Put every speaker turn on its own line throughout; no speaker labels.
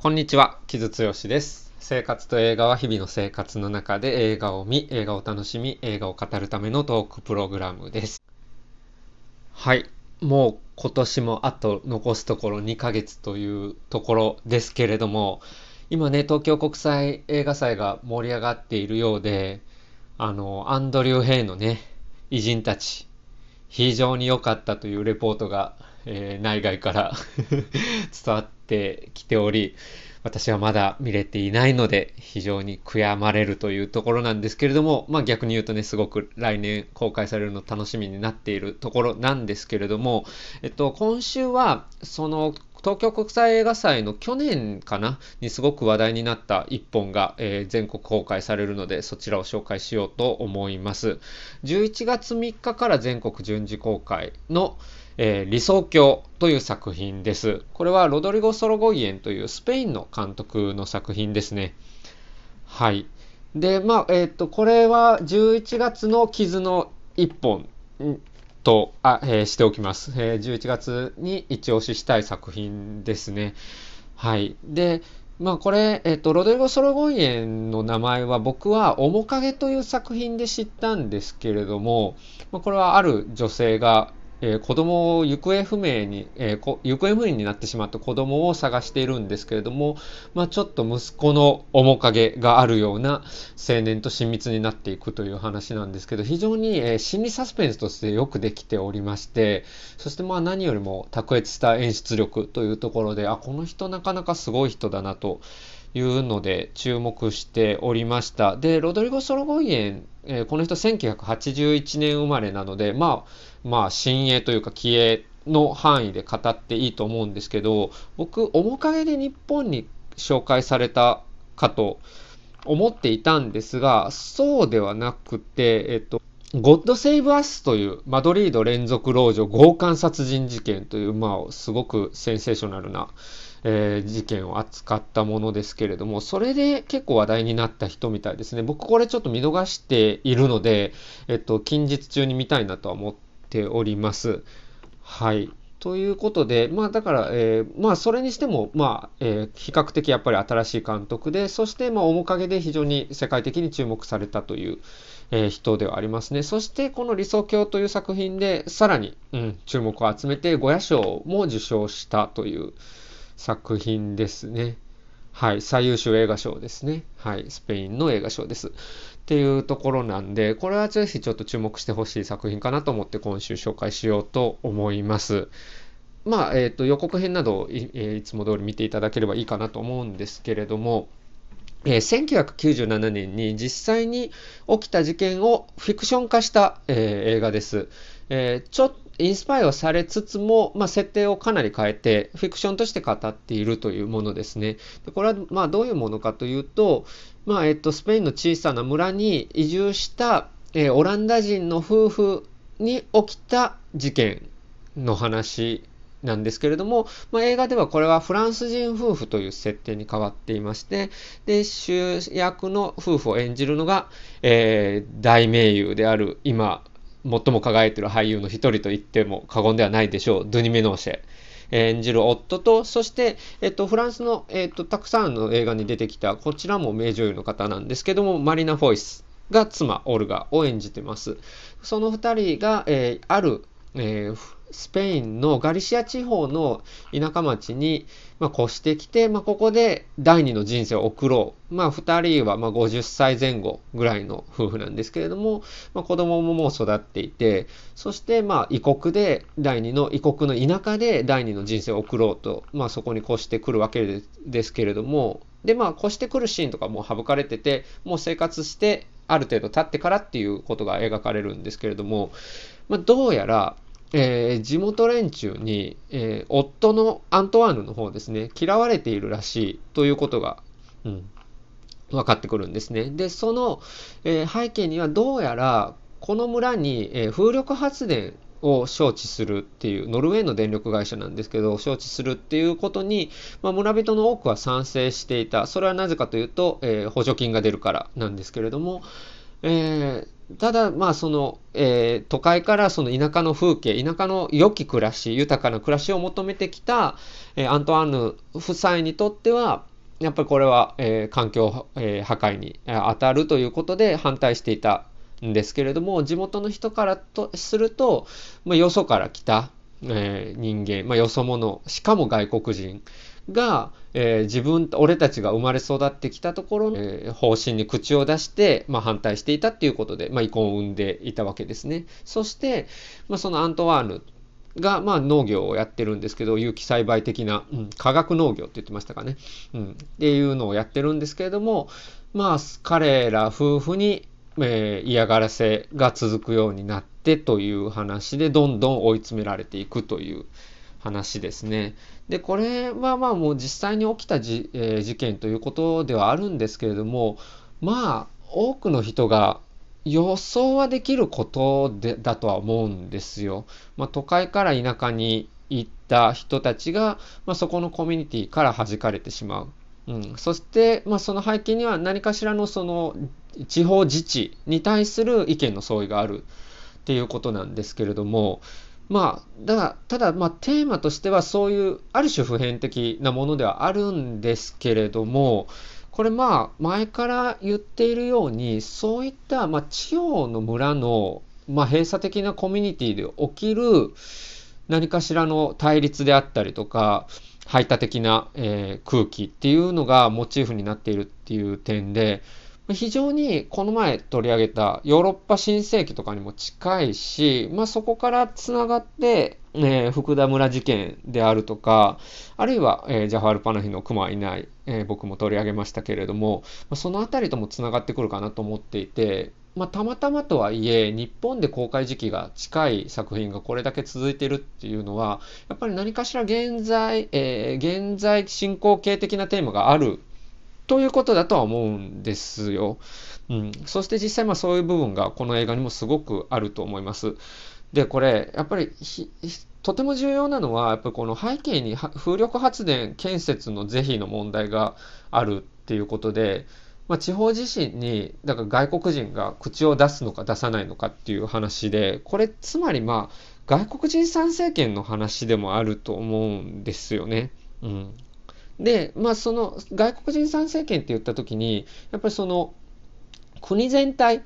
こんにちは、木津剛です。生活と映画は日々の生活の中で映画を見、映画を楽しみ、映画を語るためのトークプログラムです。はい、もう今年もあと残すところ2ヶ月というところですけれども、今ね、東京国際映画祭が盛り上がっているようで、あの、アンドリュー・ヘイのね、偉人たち、非常に良かったというレポートが、えー、内外から 伝わってきており、私はまだ見れていないので、非常に悔やまれるというところなんですけれども、まあ逆に言うとね、すごく来年公開されるの楽しみになっているところなんですけれども、えっと、今週は、その東京国際映画祭の去年かなにすごく話題になった一本が、えー、全国公開されるのでそちらを紹介しようと思います。11月3日から全国順次公開の、えー、理想郷という作品です。これはロドリゴ・ソロゴイエンというスペインの監督の作品ですね。はい。で、まあ、えっ、ー、と、これは11月の傷の一本と、あ、えー、しておきます、えー。11月に一押ししたい作品ですね。はい。で、まあこれ、えっ、と、ロドリゴ・ソロゴイエンの名前は僕は面影という作品で知ったんですけれども、まあ、これはある女性がえー、子供を行方不明に、えー、行方不明になってしまった子供を探しているんですけれども、まあ、ちょっと息子の面影があるような青年と親密になっていくという話なんですけど非常に、えー、心理サスペンスとしてよくできておりましてそしてまあ何よりも卓越した演出力というところであこの人なかなかすごい人だなというので注目しておりました。で、ロドリゴ・ソロゴイエン、えー、この人1981年生まれなので、まあ、まあ、新鋭というか、気鋭の範囲で語っていいと思うんですけど、僕、面影で日本に紹介されたかと思っていたんですが、そうではなくて、えっと、ゴッド・セイブ・アスというマドリード連続老女強姦殺人事件という、まあ、すごくセンセーショナルな、えー、事件を扱ったものですけれども、それで結構話題になった人みたいですね。僕これちょっと見逃しているので、えっと、近日中に見たいなとは思っております。はい。ということで、まあだから、えー、まあそれにしても、まあ、えー、比較的やっぱり新しい監督で、そしてまあ面影で非常に世界的に注目されたという、えー、人ではありますね。そしてこの理想郷という作品でさらに、うん、注目を集めて、ゴヤ賞も受賞したという、作品ですね。はい、最優秀映画賞ですね。はい、スペインの映画賞です。っていうところなんで、これはぜひちょっと注目してほしい作品かなと思って今週紹介しようと思います。まあ、えっ、ー、と、予告編などい,、え、いつも通り見ていただければいいかなと思うんですけれども、えー、1997年に実際に起きた事件をフィクション化した、えー、映画です。えー、ちょっインスパイアされつつも、まあ、設定をかなり変えて、フィクションとして語っているというものですね。でこれは、まあ、どういうものかというと、まあ、えっと、スペインの小さな村に移住した、えー、オランダ人の夫婦に起きた事件の話なんですけれども、まあ、映画ではこれはフランス人夫婦という設定に変わっていまして、で、主役の夫婦を演じるのが、えー、大名優である今、最も輝いている俳優の一人と言っても過言ではないでしょう、ドゥニ・メノーシェ。演じる夫と、そして、えっと、フランスの、えっと、たくさんの映画に出てきた、こちらも名女優の方なんですけども、マリナ・フォイスが妻、オルガを演じてます。その2人が、えー、ある、えースペインのガリシア地方の田舎町に、まあ、越してきて、まあ、ここで第二の人生を送ろう。まあ、二人はまあ50歳前後ぐらいの夫婦なんですけれども、まあ、子供ももう育っていて、そしてまあ異国で、第二の異国の田舎で第二の人生を送ろうと、まあ、そこに越してくるわけですけれども、で、まあ、越してくるシーンとかも省かれてて、もう生活して、ある程度経ってからっていうことが描かれるんですけれども、まあ、どうやら、えー、地元連中に、えー、夫のアントワーヌの方ですね、嫌われているらしいということが、うん、分かってくるんですね。で、その、えー、背景にはどうやら、この村に、え風力発電を招致するっていう、ノルウェーの電力会社なんですけど、招致するっていうことに、まあ、村人の多くは賛成していた。それはなぜかというと、え補助金が出るからなんですけれども、えーただ、まあ、その、えー、都会からその田舎の風景、田舎の良き暮らし、豊かな暮らしを求めてきた、えー、アントワーヌ夫妻にとっては、やっぱりこれは、えー、環境、えー、破壊に当たるということで反対していたんですけれども、地元の人からとすると、まあ、よそから来た、えー、人間、まあ、よそ者、しかも外国人が、えー、自分、俺たちが生まれ育ってきたところの、えー、方針に口を出して、まあ、反対していたっていうことで、まあ、遺恨を生んでいたわけですね。そして、まあ、そのアントワーヌが、まあ、農業をやってるんですけど、有機栽培的な、うん、化学農業って言ってましたかね、うん。っていうのをやってるんですけれども、まあ、彼ら夫婦に、えー、嫌がらせが続くようになってという話で、どんどん追い詰められていくという話ですね。で、これはまあもう実際に起きたじ、えー、事件ということではあるんですけれども、まあ、多くの人が予想はできることでだとは思うんですよ。まあ、都会から田舎に行った人たちが、まあ、そこのコミュニティから弾かれてしまう。うん、そして、まあ、その背景には何かしらのその地方自治に対する意見の相違があるっていうことなんですけれども、まあ、だがただ、まあ、テーマとしてはそういうある種普遍的なものではあるんですけれども、これまあ前から言っているようにそういったまあ地方の村のまあ閉鎖的なコミュニティで起きる何かしらの対立であったりとか排他的な、えー、空気っていうのがモチーフになっているっていう点で非常にこの前取り上げたヨーロッパ新世紀とかにも近いし、まあ、そこからつながって、えー、福田村事件であるとか、あるいは、えー、ジャファール・パナヒの熊はいない、えー、僕も取り上げましたけれども、まあ、そのあたりともつながってくるかなと思っていて、まあ、たまたまとはいえ、日本で公開時期が近い作品がこれだけ続いてるっていうのは、やっぱり何かしら現在、えー、現在進行形的なテーマがあるということだとは思うんですよ。うん、そして実際まあそういう部分がこの映画にもすごくあると思います。で、これ、やっぱりとても重要なのは、やっぱりこの背景に風力発電建設の是非の問題があるっていうことで、まあ、地方自身に、だから外国人が口を出すのか出さないのかっていう話で、これつまりまあ、外国人参政権の話でもあると思うんですよね。うん。で、まあ、その外国人参政権って言った時に、やっぱりその国全体、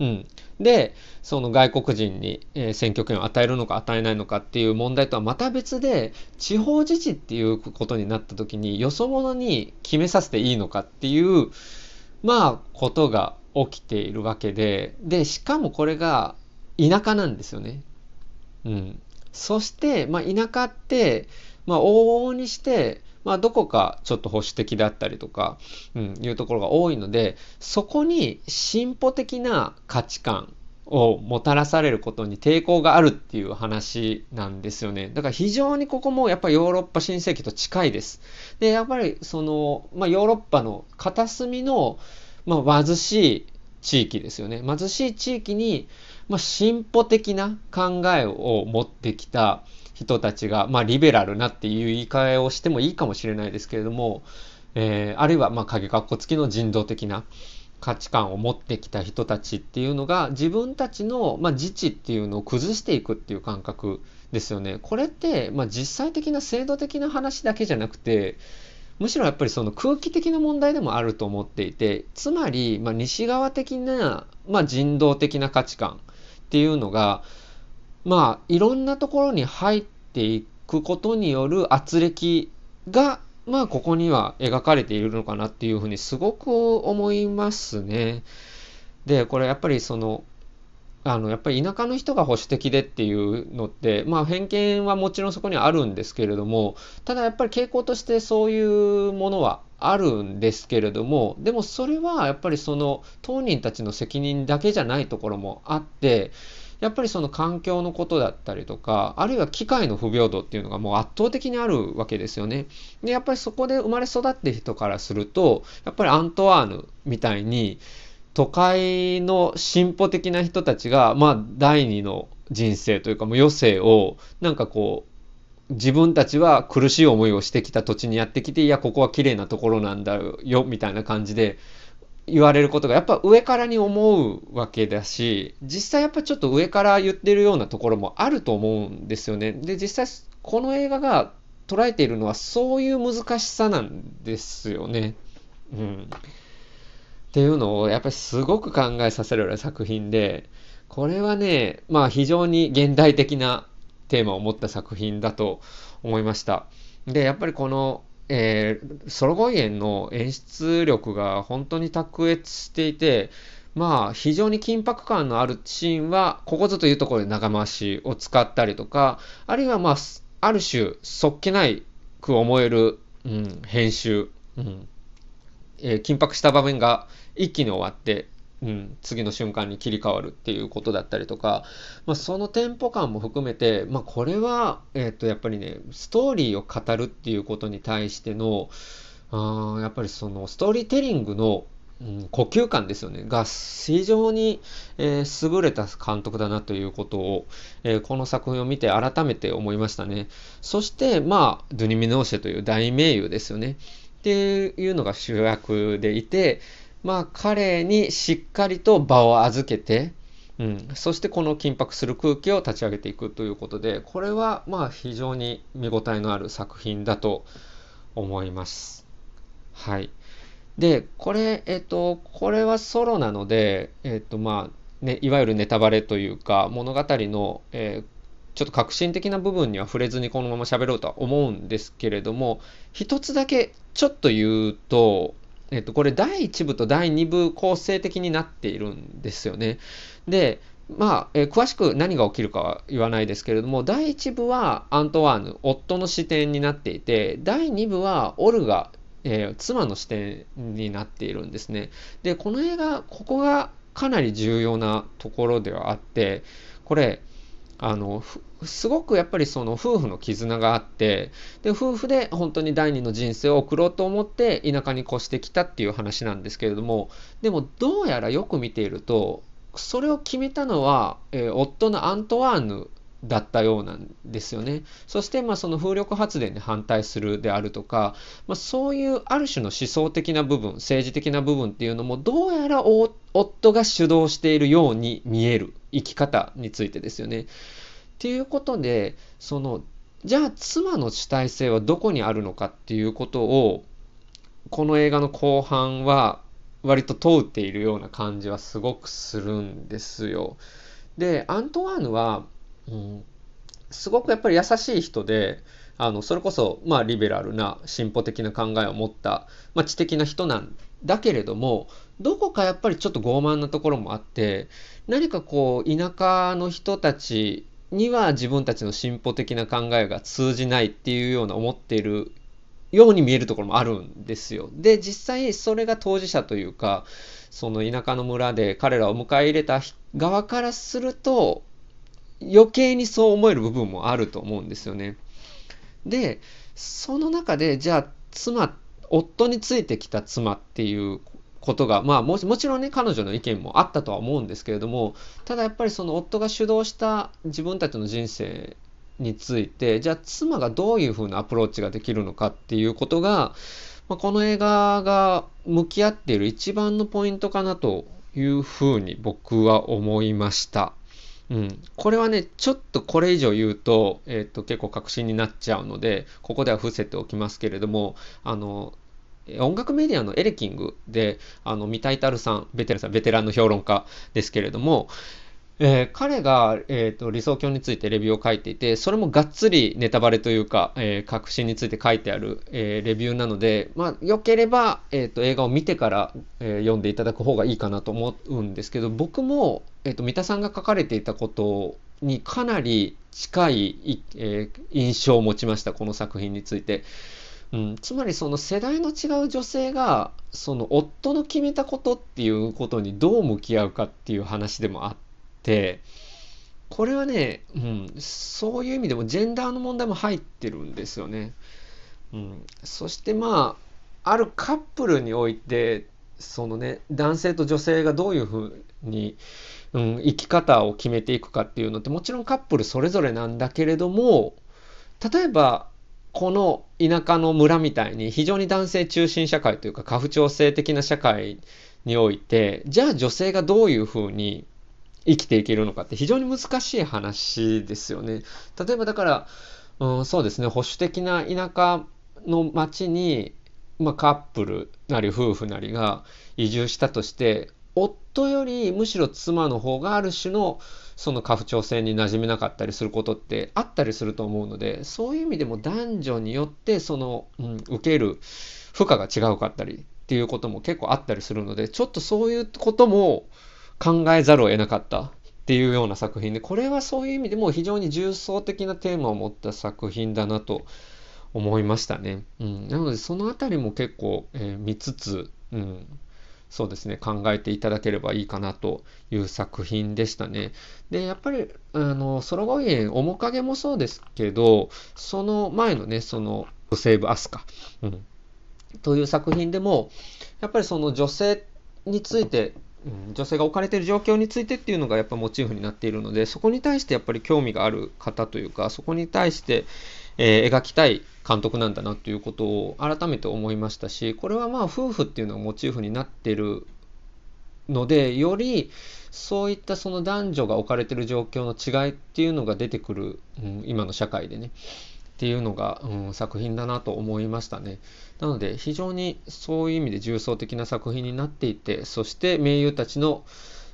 うん、で、その外国人に、え、選挙権を与えるのか与えないのかっていう問題とはまた別で、地方自治っていうことになった時に、よそ者に決めさせていいのかっていう、まあ、ことが起きているわけで、で、しかもこれが田舎なんですよね。うん。そして、まあ、田舎って、まあ、往々にして、まあ、どこかちょっと保守的だったりとか、うん、いうところが多いので、そこに進歩的な価値観をもたらされることに抵抗があるっていう話なんですよね。だから非常にここもやっぱりヨーロッパ新世紀と近いです。で、やっぱりその、まあ、ヨーロッパの片隅の、まあ、貧しい地域ですよね。貧しい地域に、まあ、進歩的な考えを持ってきた、人たちが、まあ、リベラルなっていう言い換えをしてもいいかもしれないですけれども、えー、あるいは、まあ、影格好付きの人道的な価値観を持ってきた人たちっていうのが、自分たちの、まあ、自治っていうのを崩していくっていう感覚ですよね。これって、まあ、実際的な制度的な話だけじゃなくて、むしろやっぱりその空気的な問題でもあると思っていて、つまり、まあ、西側的な、まあ、人道的な価値観っていうのが、まあ、いろんなところに入っっていくことによる圧力が、まあ、ここには描かれているのかなっていうふうにすごく思いますね。で、これやっぱりその、あの、やっぱり田舎の人が保守的でっていうのって、まあ偏見はもちろんそこにはあるんですけれども、ただやっぱり傾向としてそういうものはあるんですけれども、でもそれはやっぱりその当人たちの責任だけじゃないところもあって、やっぱりその環境のことだったりとか、あるいは機械の不平等っていうのがもう圧倒的にあるわけですよね。で、やっぱりそこで生まれ育って人からすると、やっぱりアントワーヌみたいに、都会の進歩的な人たちが、まあ、第二の人生というか、もう余生を、なんかこう、自分たちは苦しい思いをしてきた土地にやってきて、いや、ここは綺麗なところなんだよ、みたいな感じで、言われることがやっぱ上からに思うわけだし、実際やっぱちょっと上から言ってるようなところもあると思うんですよね。で、実際この映画が捉えているのはそういう難しさなんですよね。うん。っていうのをやっぱりすごく考えさせられる作品で、これはね、まあ非常に現代的なテーマを持った作品だと思いました。で、やっぱりこのえー、ソロゴイエンの演出力が本当に卓越していて、まあ、非常に緊迫感のあるシーンは、ここぞというところで長回しを使ったりとか、あるいはまあ、ある種、そっけないく思える、うん、編集、うん。えー、緊迫した場面が一気に終わって、うん、次の瞬間に切り替わるっていうことだったりとか、まあ、そのテンポ感も含めて、まあ、これは、えっ、とやっぱりねストーリーを語るっていうことに対してのあやっぱりそのストーリーテリングの、うん、呼吸感ですよね。が非常に、えー、優れた監督だなということを、えー、この作品を見て改めて思いましたね。そしてまあドゥニ・ミノーシェという大名優ですよね。っていうのが主役でいてまあ彼にしっかりと場を預けて、うん、そしてこの緊迫する空気を立ち上げていくということで、これはまあ非常に見応えのある作品だと思います。はい。で、これ、えっと、これはソロなので、えっと、まあ、ね、いわゆるネタバレというか、物語の、えー、ちょっと革新的な部分には触れずにこのまま喋ろうとは思うんですけれども、一つだけちょっと言うと、えっと、これ第1部と第2部構成的になっているんですよね。で、まあ、えー、詳しく何が起きるかは言わないですけれども、第1部はアントワーヌ、夫の視点になっていて、第2部はオルガ、えー、妻の視点になっているんですね。で、この映画、ここがかなり重要なところではあって、これ、あのすごくやっぱりその夫婦の絆があってで夫婦で本当に第二の人生を送ろうと思って田舎に越してきたっていう話なんですけれどもでもどうやらよく見ているとそれを決めたのは、えー、夫のアントワーヌだったようなんですよね。そしてまあその風力発電に反対するであるとか、まあ、そういうある種の思想的な部分政治的な部分っていうのもどうやら夫が主導しているように見える生き方についてですよね。っていうことでそのじゃあ妻の主体性はどこにあるのかっていうことをこの映画の後半は割と問うているような感じはすごくするんですよ。でアントワーヌはうん、すごくやっぱり優しい人で、あのそれこそ、まあ、リベラルな進歩的な考えを持った、まあ、知的な人なんだけれどもどこかやっぱりちょっと傲慢なところもあって何かこう田舎の人たちには自分たちの進歩的な考えが通じないっていうような思っているように見えるところもあるんですよ。で実際それが当事者というかその田舎の村で彼らを迎え入れた側からすると余計にそう思える部分もあると思うんですよね。で、その中で、じゃあ、妻、夫についてきた妻っていうことが、まあも、もちろんね、彼女の意見もあったとは思うんですけれども、ただやっぱりその夫が主導した自分たちの人生について、じゃあ妻がどういうふうなアプローチができるのかっていうことが、まあ、この映画が向き合っている一番のポイントかなというふうに僕は思いました。うん、これはね、ちょっとこれ以上言うと、えっ、ー、と、結構確信になっちゃうので、ここでは伏せておきますけれども、あの、音楽メディアのエレキングで、あの、三田至さん、ベテランさん、ベテランの評論家ですけれども、えー、彼が、えーと、理想郷についてレビューを書いていて、それもがっつりネタバレというか、えー、革新について書いてある、えー、レビューなので、まあ、よければ、えーと、映画を見てから、え読んでいただく方がいいかなと思うんですけど、僕も、えーと、三田さんが書かれていたことにかなり近い、え印象を持ちました、この作品について。うん、つまりその世代の違う女性がその夫の決めたことっていうことにどう向き合うかっていう話でもあって、これはね、うん、そういう意味でもジェンダーの問題も入ってるんですよね。うん、そしてまあ、あるカップルにおいて、そのね、男性と女性がどういうふうに、うん、生き方を決めていくかっていうのってもちろんカップルそれぞれなんだけれども、例えば、この田舎の村みたいに非常に男性中心社会というか家父長制的な社会において、じゃあ女性がどういうふうに生きていけるのかって非常に難しい話ですよね。例えばだから、うん、そうですね、保守的な田舎の町に、まあ、カップルなり夫婦なりが移住したとして、夫よりむしろ妻の方がある種のその家父長制に馴染めなかったりすることってあったりすると思うのでそういう意味でも男女によってその、うん、受ける負荷が違うかったりっていうことも結構あったりするのでちょっとそういうことも考えざるを得なかったっていうような作品でこれはそういう意味でも非常に重層的なテーマを持った作品だなと思いましたね。うん、なのでそのあたりも結構、えー、見つつ、うん、そうですね、考えていただければいいかなという作品でしたね。で、やっぱり、あの、ソロゴイエン、面影もそうですけど、その前のね、その、セーブ・アスカ、うん、という作品でも、やっぱりその女性について、うん、女性が置かれている状況についてっていうのがやっぱモチーフになっているので、そこに対してやっぱり興味がある方というか、そこに対して、えー、描きたい監督なんだなということを改めて思いましたしこれはまあ夫婦っていうのがモチーフになってるのでよりそういったその男女が置かれてる状況の違いっていうのが出てくる、うん、今の社会でねっていうのが、うん、作品だなと思いましたね。なので非常にそういう意味で重層的な作品になっていてそして名優たちの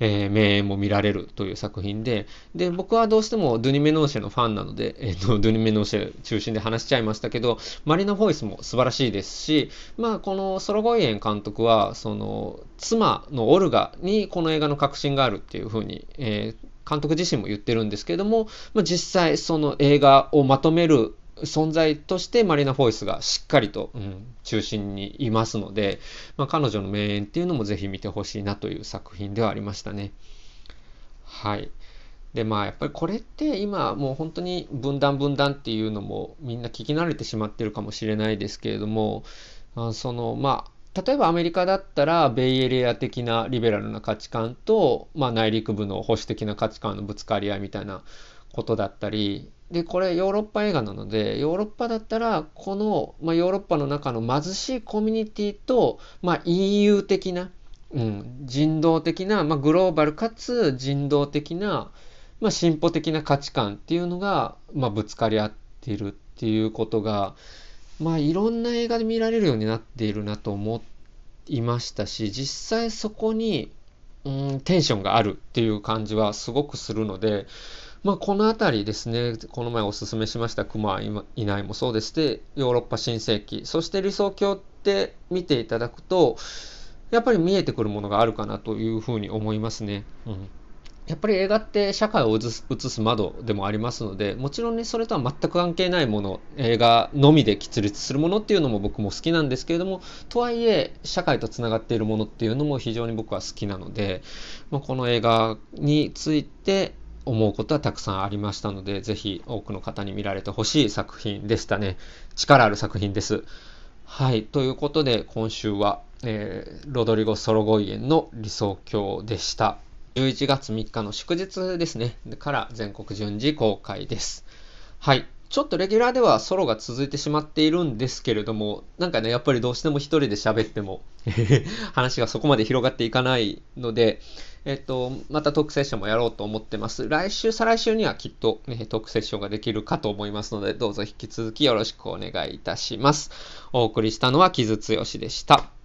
えー、名演も見られるという作品で、で、僕はどうしてもドゥニ・メノーシェのファンなので、えっ、ー、と、ドゥニ・メノーシェ中心で話しちゃいましたけど、マリナ・ホイスも素晴らしいですし、まあ、このソロゴイエン監督は、その、妻のオルガにこの映画の革新があるっていうふうに、えー、監督自身も言ってるんですけども、まあ、実際その映画をまとめる存在としてマリナ・フォイスがしっかりと、うん、中心にいますので、まあ、彼女の名演っていうのもぜひ見てほしいなという作品ではありましたね。はい。でまあやっぱりこれって今もう本当に分断分断っていうのもみんな聞き慣れてしまってるかもしれないですけれどもあそのまあ例えばアメリカだったらベイエリア的なリベラルな価値観と、まあ、内陸部の保守的な価値観のぶつかり合いみたいなことだったりで、これヨーロッパ映画なので、ヨーロッパだったら、この、まあ、ヨーロッパの中の貧しいコミュニティと、まあ、EU 的な、うん、人道的な、まあ、グローバルかつ人道的な、まあ、進歩的な価値観っていうのが、まあ、ぶつかり合っているっていうことが、まあ、いろんな映画で見られるようになっているなと思いましたし、実際そこに、うん、テンションがあるっていう感じはすごくするので、まあ、この辺りですね、この前お勧めしました熊はいないもそうですで、ヨーロッパ新世紀、そして理想郷って見ていただくと、やっぱり見えてくるものがあるかなというふうに思いますね。うんやっぱり映画って社会を映す映す窓でもありますので、もちろんね、それとは全く関係ないもの、映画のみで喫立するものっていうのも僕も好きなんですけれども、とはいえ、社会とつながっているものっていうのも非常に僕は好きなので、まあ、この映画について、思うことはたくさんありましたので、ぜひ多くの方に見られてほしい作品でしたね。力ある作品です。はい。ということで、今週は、えー、ロドリゴ・ソロゴイエンの理想郷でした。11月3日の祝日ですね。から全国順次公開です。はい。ちょっとレギュラーではソロが続いてしまっているんですけれども、なんかね、やっぱりどうしても一人で喋っても 話がそこまで広がっていかないので、えっと、またトークセッションもやろうと思ってます。来週、再来週にはきっと、ね、トークセッションができるかと思いますので、どうぞ引き続きよろしくお願いいたします。お送りしたのは木津剛でした。